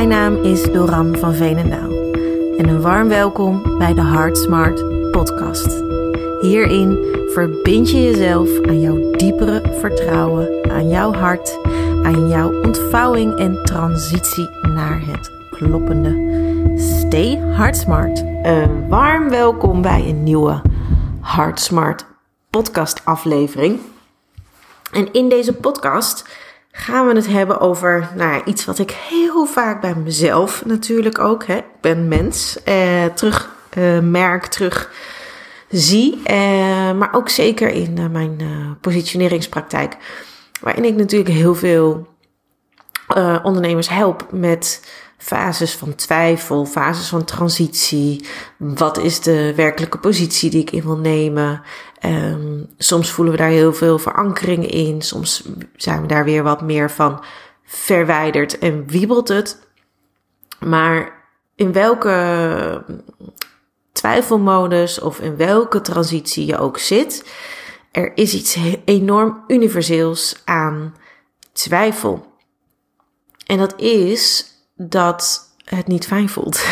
Mijn naam is Doran van Veenendaal en een warm welkom bij de Heart Smart podcast. Hierin verbind je jezelf aan jouw diepere vertrouwen, aan jouw hart, aan jouw ontvouwing en transitie naar het kloppende. Stay Heart Smart. Een warm welkom bij een nieuwe Heart Smart podcast aflevering. En in deze podcast gaan we het hebben over nou, iets wat ik heel vaak bij mezelf natuurlijk ook, hè, ik ben mens, eh, terug eh, merk, terug zie, eh, maar ook zeker in uh, mijn uh, positioneringspraktijk, waarin ik natuurlijk heel veel uh, ondernemers help met fases van twijfel, fases van transitie. Wat is de werkelijke positie die ik in wil nemen? Um, soms voelen we daar heel veel verankering in. Soms zijn we daar weer wat meer van verwijderd en wiebelt het. Maar in welke twijfelmodus of in welke transitie je ook zit, er is iets enorm universeels aan twijfel. En dat is dat het niet fijn voelt.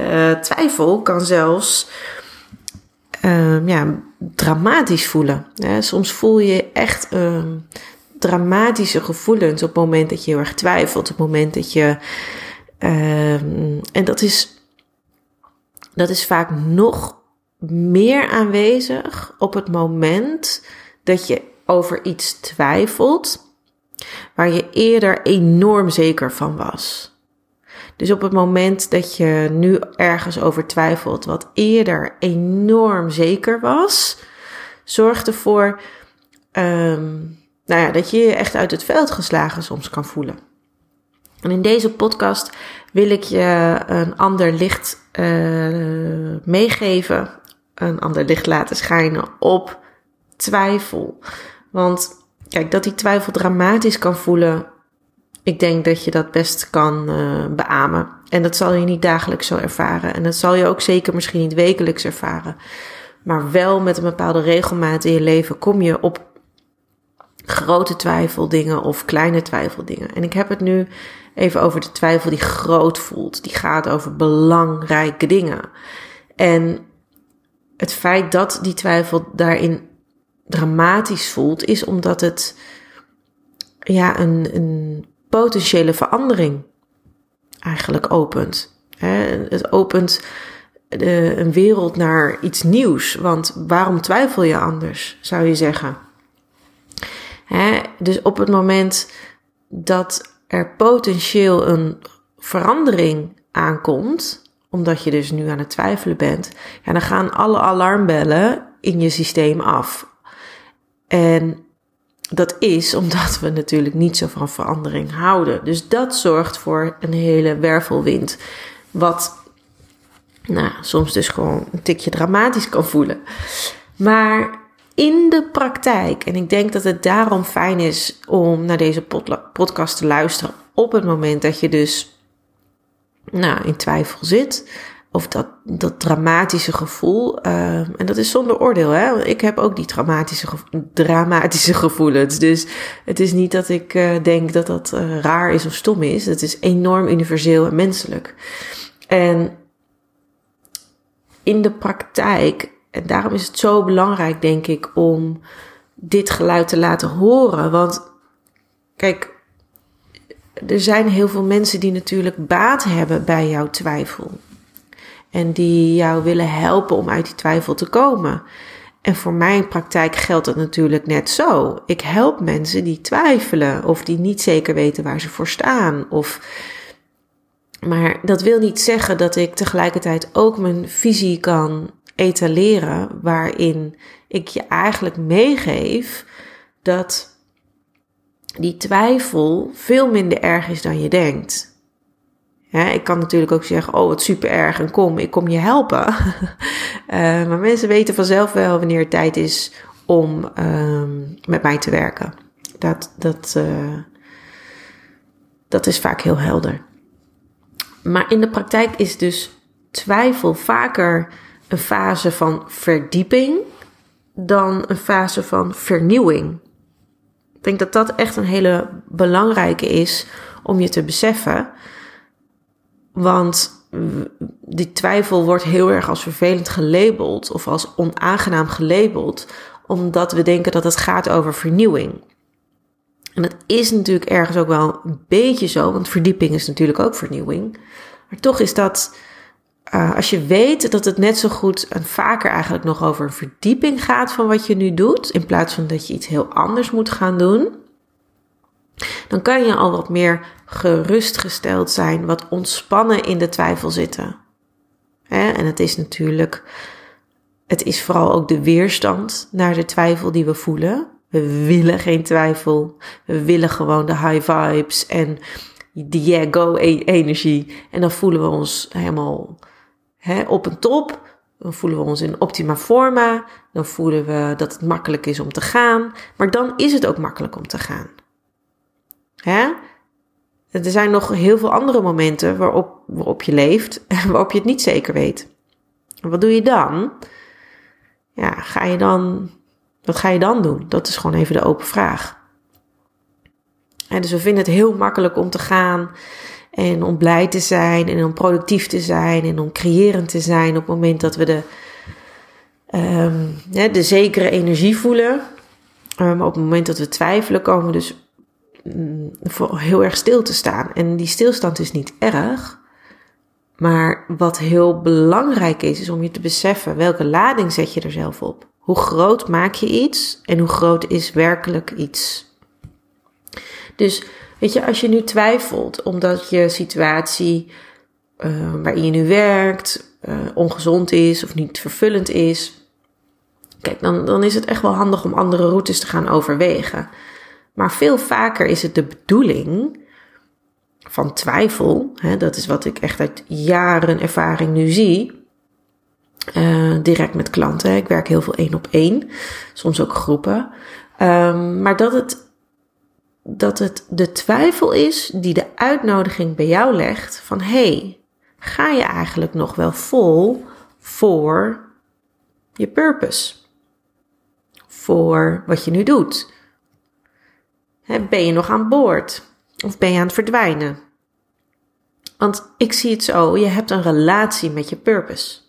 uh, twijfel kan zelfs uh, ja, dramatisch voelen. soms voel je echt uh, dramatische gevoelens op het moment dat je heel erg twijfelt. Op het moment dat je. Ehm, en dat is, dat is vaak nog meer aanwezig op het moment dat je over iets twijfelt waar je eerder enorm zeker van was. Dus op het moment dat je nu ergens over twijfelt, wat eerder enorm zeker was, zorg ervoor um, nou ja, dat je je echt uit het veld geslagen soms kan voelen. En in deze podcast wil ik je een ander licht uh, meegeven, een ander licht laten schijnen op twijfel. Want Kijk, dat die twijfel dramatisch kan voelen, ik denk dat je dat best kan uh, beamen. En dat zal je niet dagelijks zo ervaren. En dat zal je ook zeker misschien niet wekelijks ervaren. Maar wel met een bepaalde regelmaat in je leven kom je op grote twijfeldingen of kleine twijfeldingen. En ik heb het nu even over de twijfel die groot voelt. Die gaat over belangrijke dingen. En het feit dat die twijfel daarin dramatisch voelt, is omdat het ja, een, een potentiële verandering eigenlijk opent. Het opent de, een wereld naar iets nieuws. Want waarom twijfel je anders, zou je zeggen? Dus op het moment dat er potentieel een verandering aankomt, omdat je dus nu aan het twijfelen bent, dan gaan alle alarmbellen in je systeem af. En dat is omdat we natuurlijk niet zo van verandering houden. Dus dat zorgt voor een hele wervelwind. Wat nou, soms dus gewoon een tikje dramatisch kan voelen. Maar in de praktijk, en ik denk dat het daarom fijn is om naar deze podcast te luisteren op het moment dat je dus nou, in twijfel zit, of dat, dat dramatische gevoel. Uh, en dat is zonder oordeel, hè? Ik heb ook die dramatische, gevoelens. Dus het is niet dat ik uh, denk dat dat uh, raar is of stom is. Het is enorm universeel en menselijk. En in de praktijk, en daarom is het zo belangrijk, denk ik, om dit geluid te laten horen. Want kijk, er zijn heel veel mensen die natuurlijk baat hebben bij jouw twijfel. En die jou willen helpen om uit die twijfel te komen. En voor mijn praktijk geldt dat natuurlijk net zo. Ik help mensen die twijfelen of die niet zeker weten waar ze voor staan. Of... Maar dat wil niet zeggen dat ik tegelijkertijd ook mijn visie kan etaleren, waarin ik je eigenlijk meegeef dat die twijfel veel minder erg is dan je denkt ik kan natuurlijk ook zeggen, oh wat super erg en kom, ik kom je helpen. uh, maar mensen weten vanzelf wel wanneer het tijd is om uh, met mij te werken. Dat, dat, uh, dat is vaak heel helder. Maar in de praktijk is dus twijfel vaker een fase van verdieping dan een fase van vernieuwing. Ik denk dat dat echt een hele belangrijke is om je te beseffen. Want die twijfel wordt heel erg als vervelend gelabeld of als onaangenaam gelabeld, omdat we denken dat het gaat over vernieuwing. En dat is natuurlijk ergens ook wel een beetje zo, want verdieping is natuurlijk ook vernieuwing. Maar toch is dat, uh, als je weet dat het net zo goed en vaker eigenlijk nog over een verdieping gaat van wat je nu doet, in plaats van dat je iets heel anders moet gaan doen, dan kan je al wat meer gerustgesteld zijn, wat ontspannen in de twijfel zitten. En het is natuurlijk, het is vooral ook de weerstand naar de twijfel die we voelen. We willen geen twijfel. We willen gewoon de high vibes en de yeah go e- energie. En dan voelen we ons helemaal op een top. Dan voelen we ons in optima forma. Dan voelen we dat het makkelijk is om te gaan. Maar dan is het ook makkelijk om te gaan. Hè? Er zijn nog heel veel andere momenten waarop, waarop je leeft en waarop je het niet zeker weet. wat doe je dan? Ja, ga je dan, wat ga je dan doen? Dat is gewoon even de open vraag. Dus we vinden het heel makkelijk om te gaan en om blij te zijn en om productief te zijn en om creërend te zijn op het moment dat we de, um, de zekere energie voelen. Maar op het moment dat we twijfelen, komen dus voor heel erg stil te staan. En die stilstand is niet erg. Maar wat heel belangrijk is, is om je te beseffen welke lading zet je er zelf op. Hoe groot maak je iets en hoe groot is werkelijk iets. Dus weet je, als je nu twijfelt omdat je situatie uh, waarin je nu werkt uh, ongezond is of niet vervullend is, kijk, dan, dan is het echt wel handig om andere routes te gaan overwegen. Maar veel vaker is het de bedoeling van twijfel, hè, dat is wat ik echt uit jaren ervaring nu zie, uh, direct met klanten. Ik werk heel veel één op één, soms ook groepen. Um, maar dat het, dat het de twijfel is die de uitnodiging bij jou legt van hey, ga je eigenlijk nog wel vol voor je purpose? Voor wat je nu doet? Ben je nog aan boord? Of ben je aan het verdwijnen? Want ik zie het zo, je hebt een relatie met je purpose.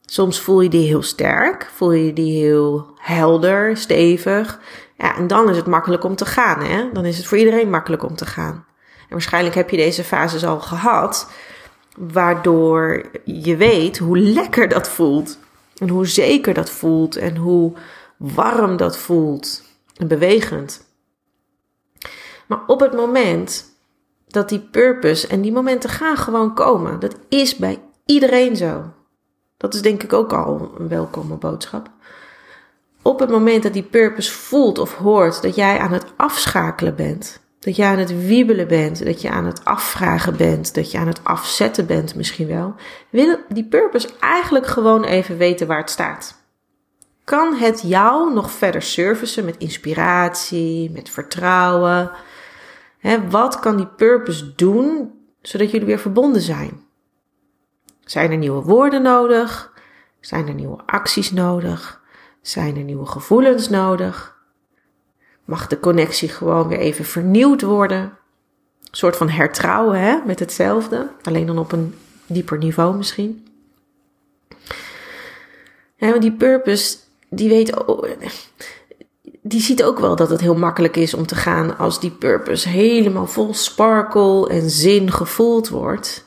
Soms voel je die heel sterk, voel je die heel helder, stevig. Ja, en dan is het makkelijk om te gaan. Hè? Dan is het voor iedereen makkelijk om te gaan. En waarschijnlijk heb je deze fases al gehad, waardoor je weet hoe lekker dat voelt. En hoe zeker dat voelt en hoe warm dat voelt en bewegend. Maar op het moment dat die purpose en die momenten gaan gewoon komen, dat is bij iedereen zo. Dat is denk ik ook al een welkome boodschap. Op het moment dat die purpose voelt of hoort dat jij aan het afschakelen bent, dat jij aan het wiebelen bent, dat je aan het afvragen bent, dat je aan het afzetten bent misschien wel, wil die purpose eigenlijk gewoon even weten waar het staat. Kan het jou nog verder servicen met inspiratie, met vertrouwen, wat kan die purpose doen zodat jullie weer verbonden zijn? Zijn er nieuwe woorden nodig? Zijn er nieuwe acties nodig? Zijn er nieuwe gevoelens nodig? Mag de connectie gewoon weer even vernieuwd worden? Een soort van hertrouwen hè, met hetzelfde, alleen dan op een dieper niveau misschien. Ja, die purpose, die weet, die ziet ook wel dat het heel makkelijk is om te gaan als die purpose helemaal vol sparkle en zin gevoeld wordt.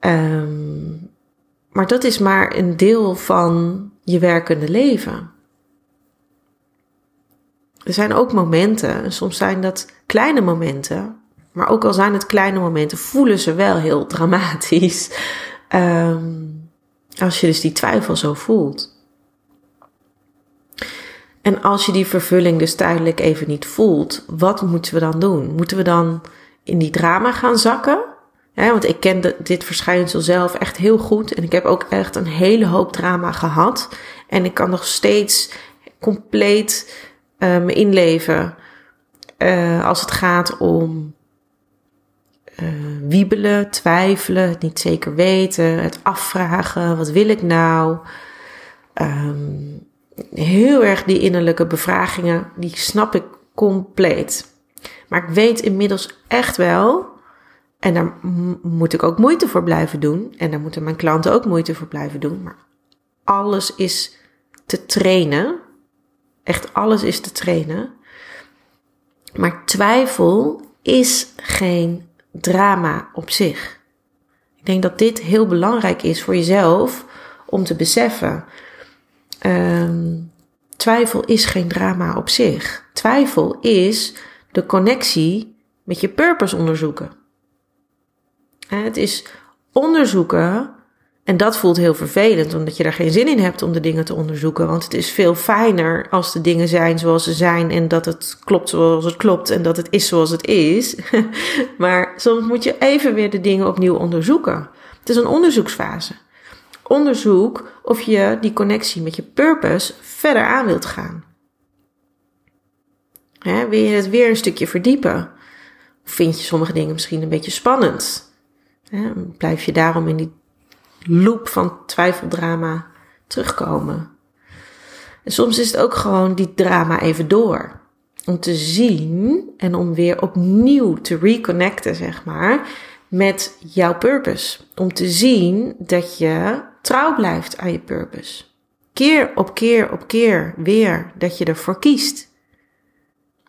Um, maar dat is maar een deel van je werkende leven. Er zijn ook momenten, soms zijn dat kleine momenten, maar ook al zijn het kleine momenten, voelen ze wel heel dramatisch. Um, als je dus die twijfel zo voelt. En als je die vervulling dus tijdelijk even niet voelt, wat moeten we dan doen? Moeten we dan in die drama gaan zakken? want ik ken dit verschijnsel zelf echt heel goed. En ik heb ook echt een hele hoop drama gehad. En ik kan nog steeds compleet uh, me inleven uh, als het gaat om uh, wiebelen, twijfelen, het niet zeker weten, het afvragen, wat wil ik nou? Um, heel erg die innerlijke bevragingen, die snap ik compleet. Maar ik weet inmiddels echt wel, en daar moet ik ook moeite voor blijven doen, en daar moeten mijn klanten ook moeite voor blijven doen, maar alles is te trainen. Echt alles is te trainen. Maar twijfel is geen drama op zich. Ik denk dat dit heel belangrijk is voor jezelf om te beseffen. Ehm, twijfel is geen drama op zich. Twijfel is de connectie met je purpose onderzoeken. Het is onderzoeken en dat voelt heel vervelend, omdat je daar geen zin in hebt om de dingen te onderzoeken. Want het is veel fijner als de dingen zijn zoals ze zijn en dat het klopt zoals het klopt en dat het is zoals het is. maar soms moet je even weer de dingen opnieuw onderzoeken. Het is een onderzoeksfase. Onderzoek of je die connectie met je purpose verder aan wilt gaan. Hè, wil je het weer een stukje verdiepen? Of vind je sommige dingen misschien een beetje spannend? Hè, blijf je daarom in die loop van twijfeldrama terugkomen. En soms is het ook gewoon die drama even door. Om te zien en om weer opnieuw te reconnecten, zeg maar, met jouw purpose. Om te zien dat je trouw blijft aan je purpose. Keer op keer op keer weer dat je ervoor kiest.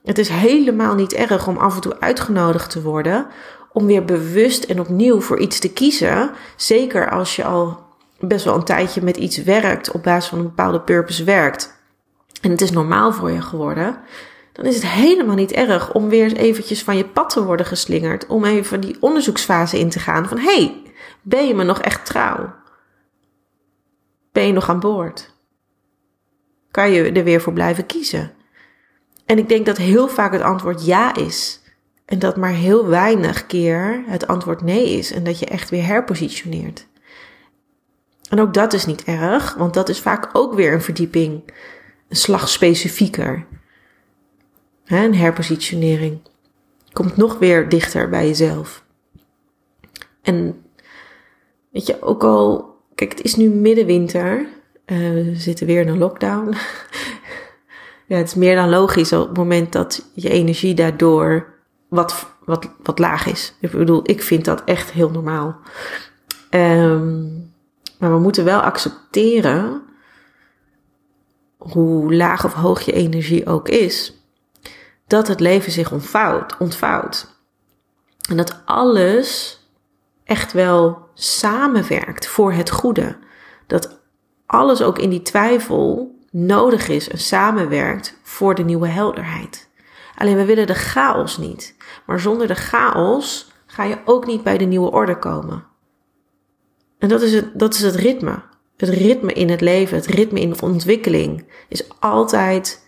Het is helemaal niet erg om af en toe uitgenodigd te worden om weer bewust en opnieuw voor iets te kiezen. Zeker als je al best wel een tijdje met iets werkt, op basis van een bepaalde purpose werkt. En het is normaal voor je geworden. Dan is het helemaal niet erg om weer eventjes van je pad te worden geslingerd. Om even die onderzoeksfase in te gaan van, hey, ben je me nog echt trouw? Ben je nog aan boord? Kan je er weer voor blijven kiezen? En ik denk dat heel vaak het antwoord ja is. En dat maar heel weinig keer het antwoord nee is en dat je echt weer herpositioneert. En ook dat is niet erg, want dat is vaak ook weer een verdieping, een slag specifieker. Een herpositionering. Komt nog weer dichter bij jezelf. En weet je, ook al, kijk, het is nu middenwinter, uh, we zitten weer in een lockdown. ja, het is meer dan logisch op het moment dat je energie daardoor wat, wat, wat laag is. Ik bedoel, ik vind dat echt heel normaal. Um, maar we moeten wel accepteren, hoe laag of hoog je energie ook is, dat het leven zich ontvouwt. ontvouwt. En dat alles echt wel samenwerkt voor het goede. Dat alles ook in die twijfel nodig is en samenwerkt voor de nieuwe helderheid. Alleen we willen de chaos niet. Maar zonder de chaos ga je ook niet bij de nieuwe orde komen. En dat is het, dat is het ritme. Het ritme in het leven, het ritme in de ontwikkeling is altijd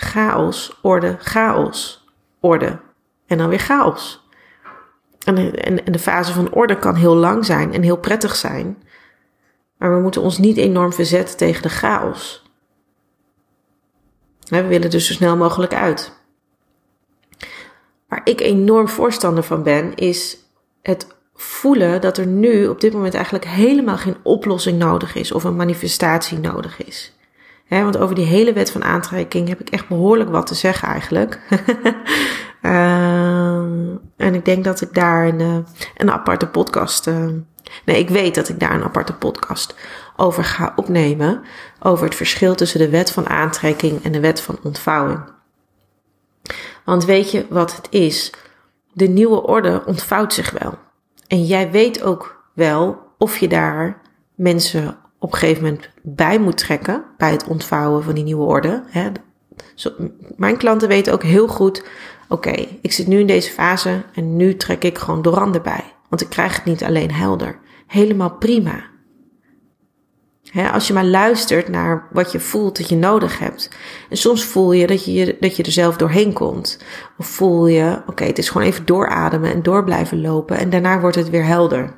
chaos, orde, chaos, orde. En dan weer chaos. En, en, en de fase van orde kan heel lang zijn en heel prettig zijn. Maar we moeten ons niet enorm verzetten tegen de chaos. We willen er zo snel mogelijk uit. Waar ik enorm voorstander van ben, is het voelen dat er nu op dit moment eigenlijk helemaal geen oplossing nodig is of een manifestatie nodig is. Want over die hele wet van aantrekking heb ik echt behoorlijk wat te zeggen eigenlijk. Ehm, en ik denk dat ik daar een, eh, een aparte podcast. Uh, nee, ik weet dat ik daar een aparte podcast over ga opnemen. Over het verschil tussen de wet van aantrekking en de wet van ontvouwing. Want weet je wat het is? De nieuwe orde ontvouwt zich wel. En jij weet ook wel of je daar mensen op een gegeven moment bij moet trekken bij het ontvouwen van die nieuwe orde. mijn klanten weten ook heel goed, oké, ik zit nu in deze fase en nu trek ik gewoon Doran erbij. Want ik krijg het niet alleen helder. Helemaal prima als je maar luistert naar wat je voelt dat je nodig hebt. En soms voel je dat je, dat je er zelf doorheen komt. Of voel je, oké, het is gewoon even doorademen en door blijven lopen. En daarna wordt het weer helder.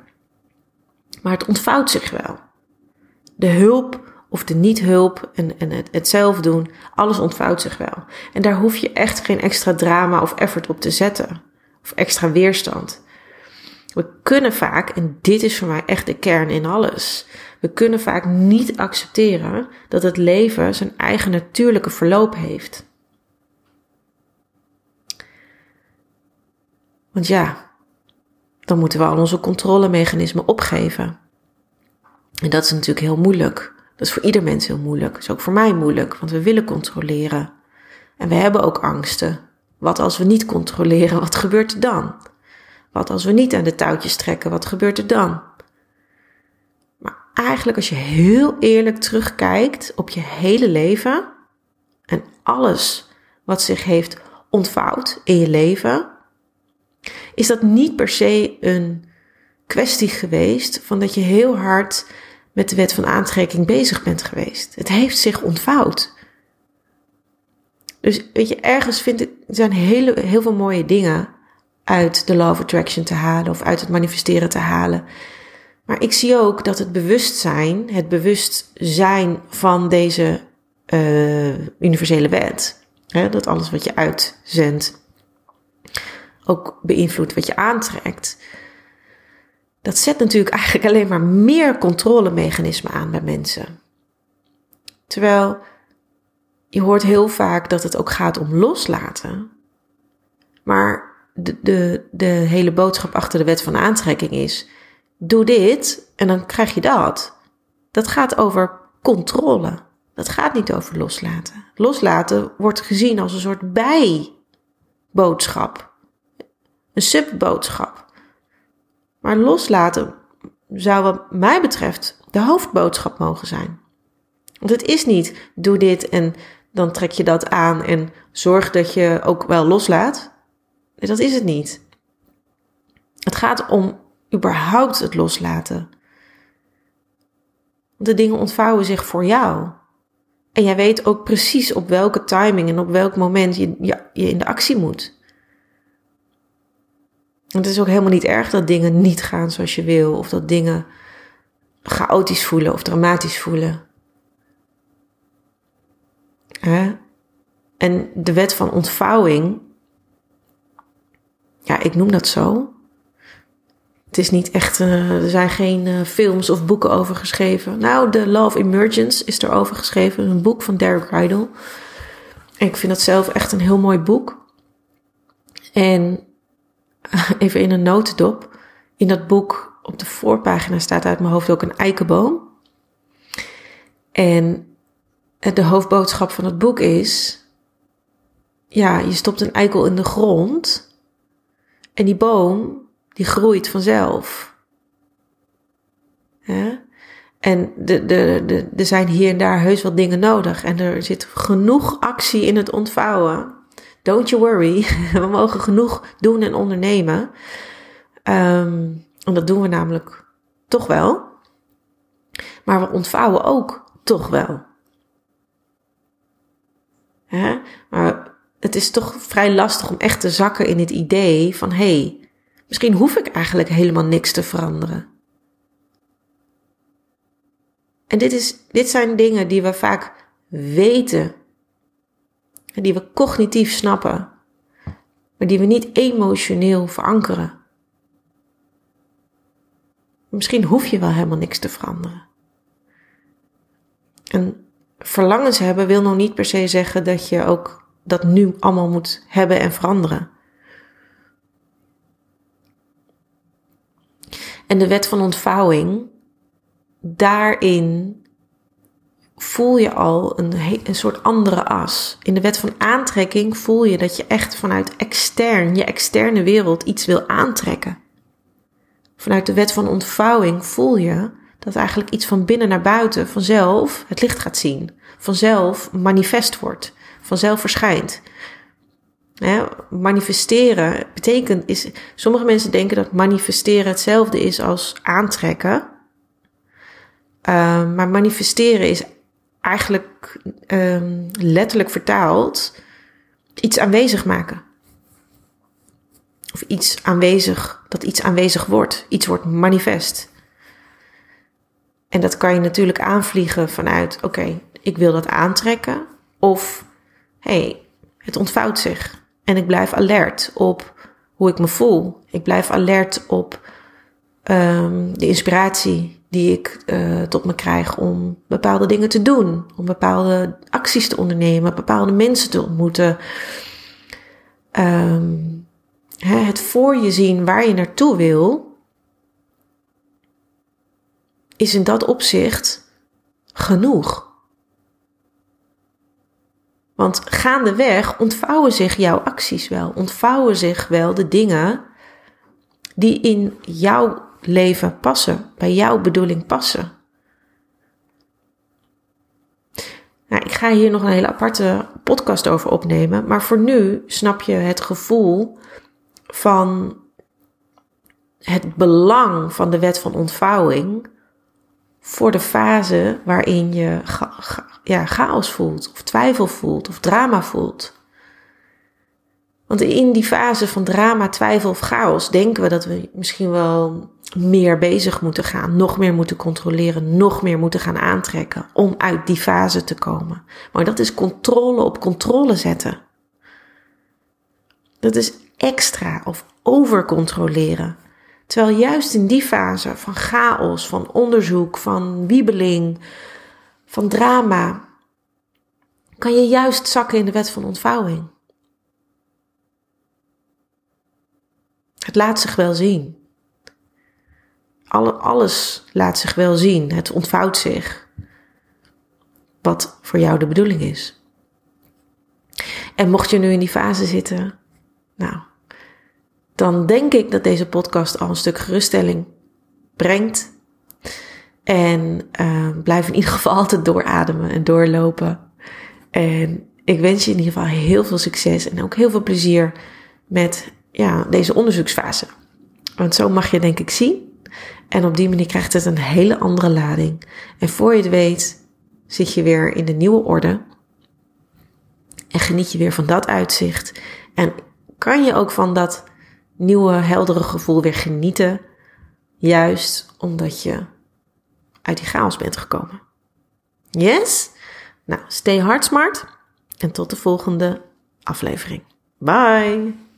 Maar het ontvouwt zich wel. De hulp of de niet-hulp en, en het, het zelf doen, alles ontvouwt zich wel. En daar hoef je echt geen extra drama of effort op te zetten. Of extra weerstand. We kunnen vaak, en dit is voor mij echt de kern in alles we kunnen vaak niet accepteren dat het leven zijn eigen natuurlijke verloop heeft. Want ja, dan moeten we al onze controlemechanismen opgeven. En dat is natuurlijk heel moeilijk. Dat is voor ieder mens heel moeilijk. Dat is ook voor mij moeilijk, want we willen controleren. En we hebben ook angsten. Wat als we niet controleren, wat gebeurt er dan? Wat als we niet aan de touwtjes trekken, wat gebeurt er dan? Maar eigenlijk als je heel eerlijk terugkijkt op je hele leven en alles wat zich heeft ontvouwd in je leven, is dat niet per se een kwestie geweest van dat je heel hard met de wet van aantrekking bezig bent geweest. Het heeft zich ontvouwd. Dus weet je, ergens vind ik, zijn hele, heel veel mooie dingen uit de Law of Attraction te halen of uit het manifesteren te halen. Maar ik zie ook dat het bewustzijn, het bewustzijn van deze uh, universele wet, hè, dat alles wat je uitzendt ook beïnvloedt wat je aantrekt. Dat zet natuurlijk eigenlijk alleen maar meer controlemechanismen aan bij mensen. Terwijl je hoort heel vaak dat het ook gaat om loslaten. Maar de, de, de hele boodschap achter de wet van aantrekking is: doe dit en dan krijg je dat. Dat gaat over controle. Dat gaat niet over loslaten. Loslaten wordt gezien als een soort bijboodschap. Een subboodschap. Maar loslaten zou wat mij betreft de hoofdboodschap mogen zijn. Want het is niet doe dit en dan trek je dat aan en zorg dat je ook wel loslaat. Dat is het niet. Het gaat om überhaupt het loslaten. De dingen ontvouwen zich voor jou. En jij weet ook precies op welke timing en op welk moment je, je, je in de actie moet. Het is ook helemaal niet erg dat dingen niet gaan zoals je wil, of dat dingen chaotisch voelen of dramatisch voelen. En de wet van ontvouwing, ja, ik noem dat zo. Het is niet echt, uh, er zijn geen uh, films of boeken over geschreven. Nou, The Law of Emergence is erover geschreven, een boek van Derek Rydell. Ik vind dat zelf echt een heel mooi boek. En even in een notendop. In dat boek op de voorpagina staat uit mijn hoofd ook een eikenboom. En de hoofdboodschap van het boek is: ja, je stopt een eikel in de grond en die boom die groeit vanzelf. En de, de, de, er zijn hier en daar heus wat dingen nodig en er zit genoeg actie in het ontvouwen Don't you worry. We mogen genoeg doen en ondernemen. Um, en dat doen we namelijk toch wel. Maar we ontvouwen ook toch wel. Hè? Maar het is toch vrij lastig om echt te zakken in het idee van hé, hey, misschien hoef ik eigenlijk helemaal niks te veranderen. En dit, is, dit zijn dingen die we vaak weten die we cognitief snappen, maar die we niet emotioneel verankeren. Misschien hoef je wel helemaal niks te veranderen. En verlangens hebben wil nog niet per se zeggen dat je ook dat nu allemaal moet hebben en veranderen. En de wet van ontvouwing, daarin voel je al een, een soort andere as. In de wet van aantrekking voel je dat je echt vanuit extern, je externe wereld, iets wil aantrekken. Vanuit de wet van ontvouwing voel je dat eigenlijk iets van binnen naar buiten vanzelf het licht gaat zien. Vanzelf manifest wordt. Vanzelf verschijnt. manifesteren betekent is. Sommige mensen denken dat manifesteren hetzelfde is als aantrekken. Uh, maar manifesteren is eigenlijk um, letterlijk vertaald iets aanwezig maken. Of iets aanwezig, dat iets aanwezig wordt. Iets wordt manifest. En dat kan je natuurlijk aanvliegen vanuit, oké, ik wil dat aantrekken. Of, hé, hey, het ontvouwt zich. En ik blijf alert op hoe ik me voel. Ik blijf alert op um, de inspiratie die ik uh, tot me krijg om bepaalde dingen te doen, om bepaalde acties te ondernemen, bepaalde mensen te ontmoeten. Um, hè, het voor je zien waar je naartoe wil, is in dat opzicht genoeg. Want gaandeweg ontvouwen zich jouw acties wel, ontvouwen zich wel de dingen die in jouw leven passen, bij jouw bedoeling passen. Nou, ik ga hier nog een hele aparte podcast over opnemen, maar voor nu snap je het gevoel van het belang van de wet van ontvouwing voor de fase waarin je ja, chaos voelt, of twijfel voelt, of drama voelt. Want in die fase van drama, twijfel of chaos denken we dat we misschien wel meer bezig moeten gaan, nog meer moeten controleren, nog meer moeten gaan aantrekken om uit die fase te komen. Maar dat is controle op controle zetten. Dat is extra of overcontroleren. Terwijl juist in die fase van chaos, van onderzoek, van wiebeling, van drama, kan je juist zakken in de wet van ontvouwing. Het laat zich wel zien. Alle, alles laat zich wel zien. Het ontvouwt zich. Wat voor jou de bedoeling is. En mocht je nu in die fase zitten, nou, dan denk ik dat deze podcast al een stuk geruststelling brengt. En uh, blijf in ieder geval altijd doorademen en doorlopen. En ik wens je in ieder geval heel veel succes en ook heel veel plezier met ja, deze onderzoeksfase. Want zo mag je denk ik zien. En op die manier krijgt het een hele andere lading. En voor je het weet, zit je weer in de nieuwe orde. En geniet je weer van dat uitzicht. En kan je ook van dat nieuwe, heldere gevoel weer genieten. Juist omdat je uit die chaos bent gekomen. Yes? Nou, stay hard smart. En tot de volgende aflevering. Bye!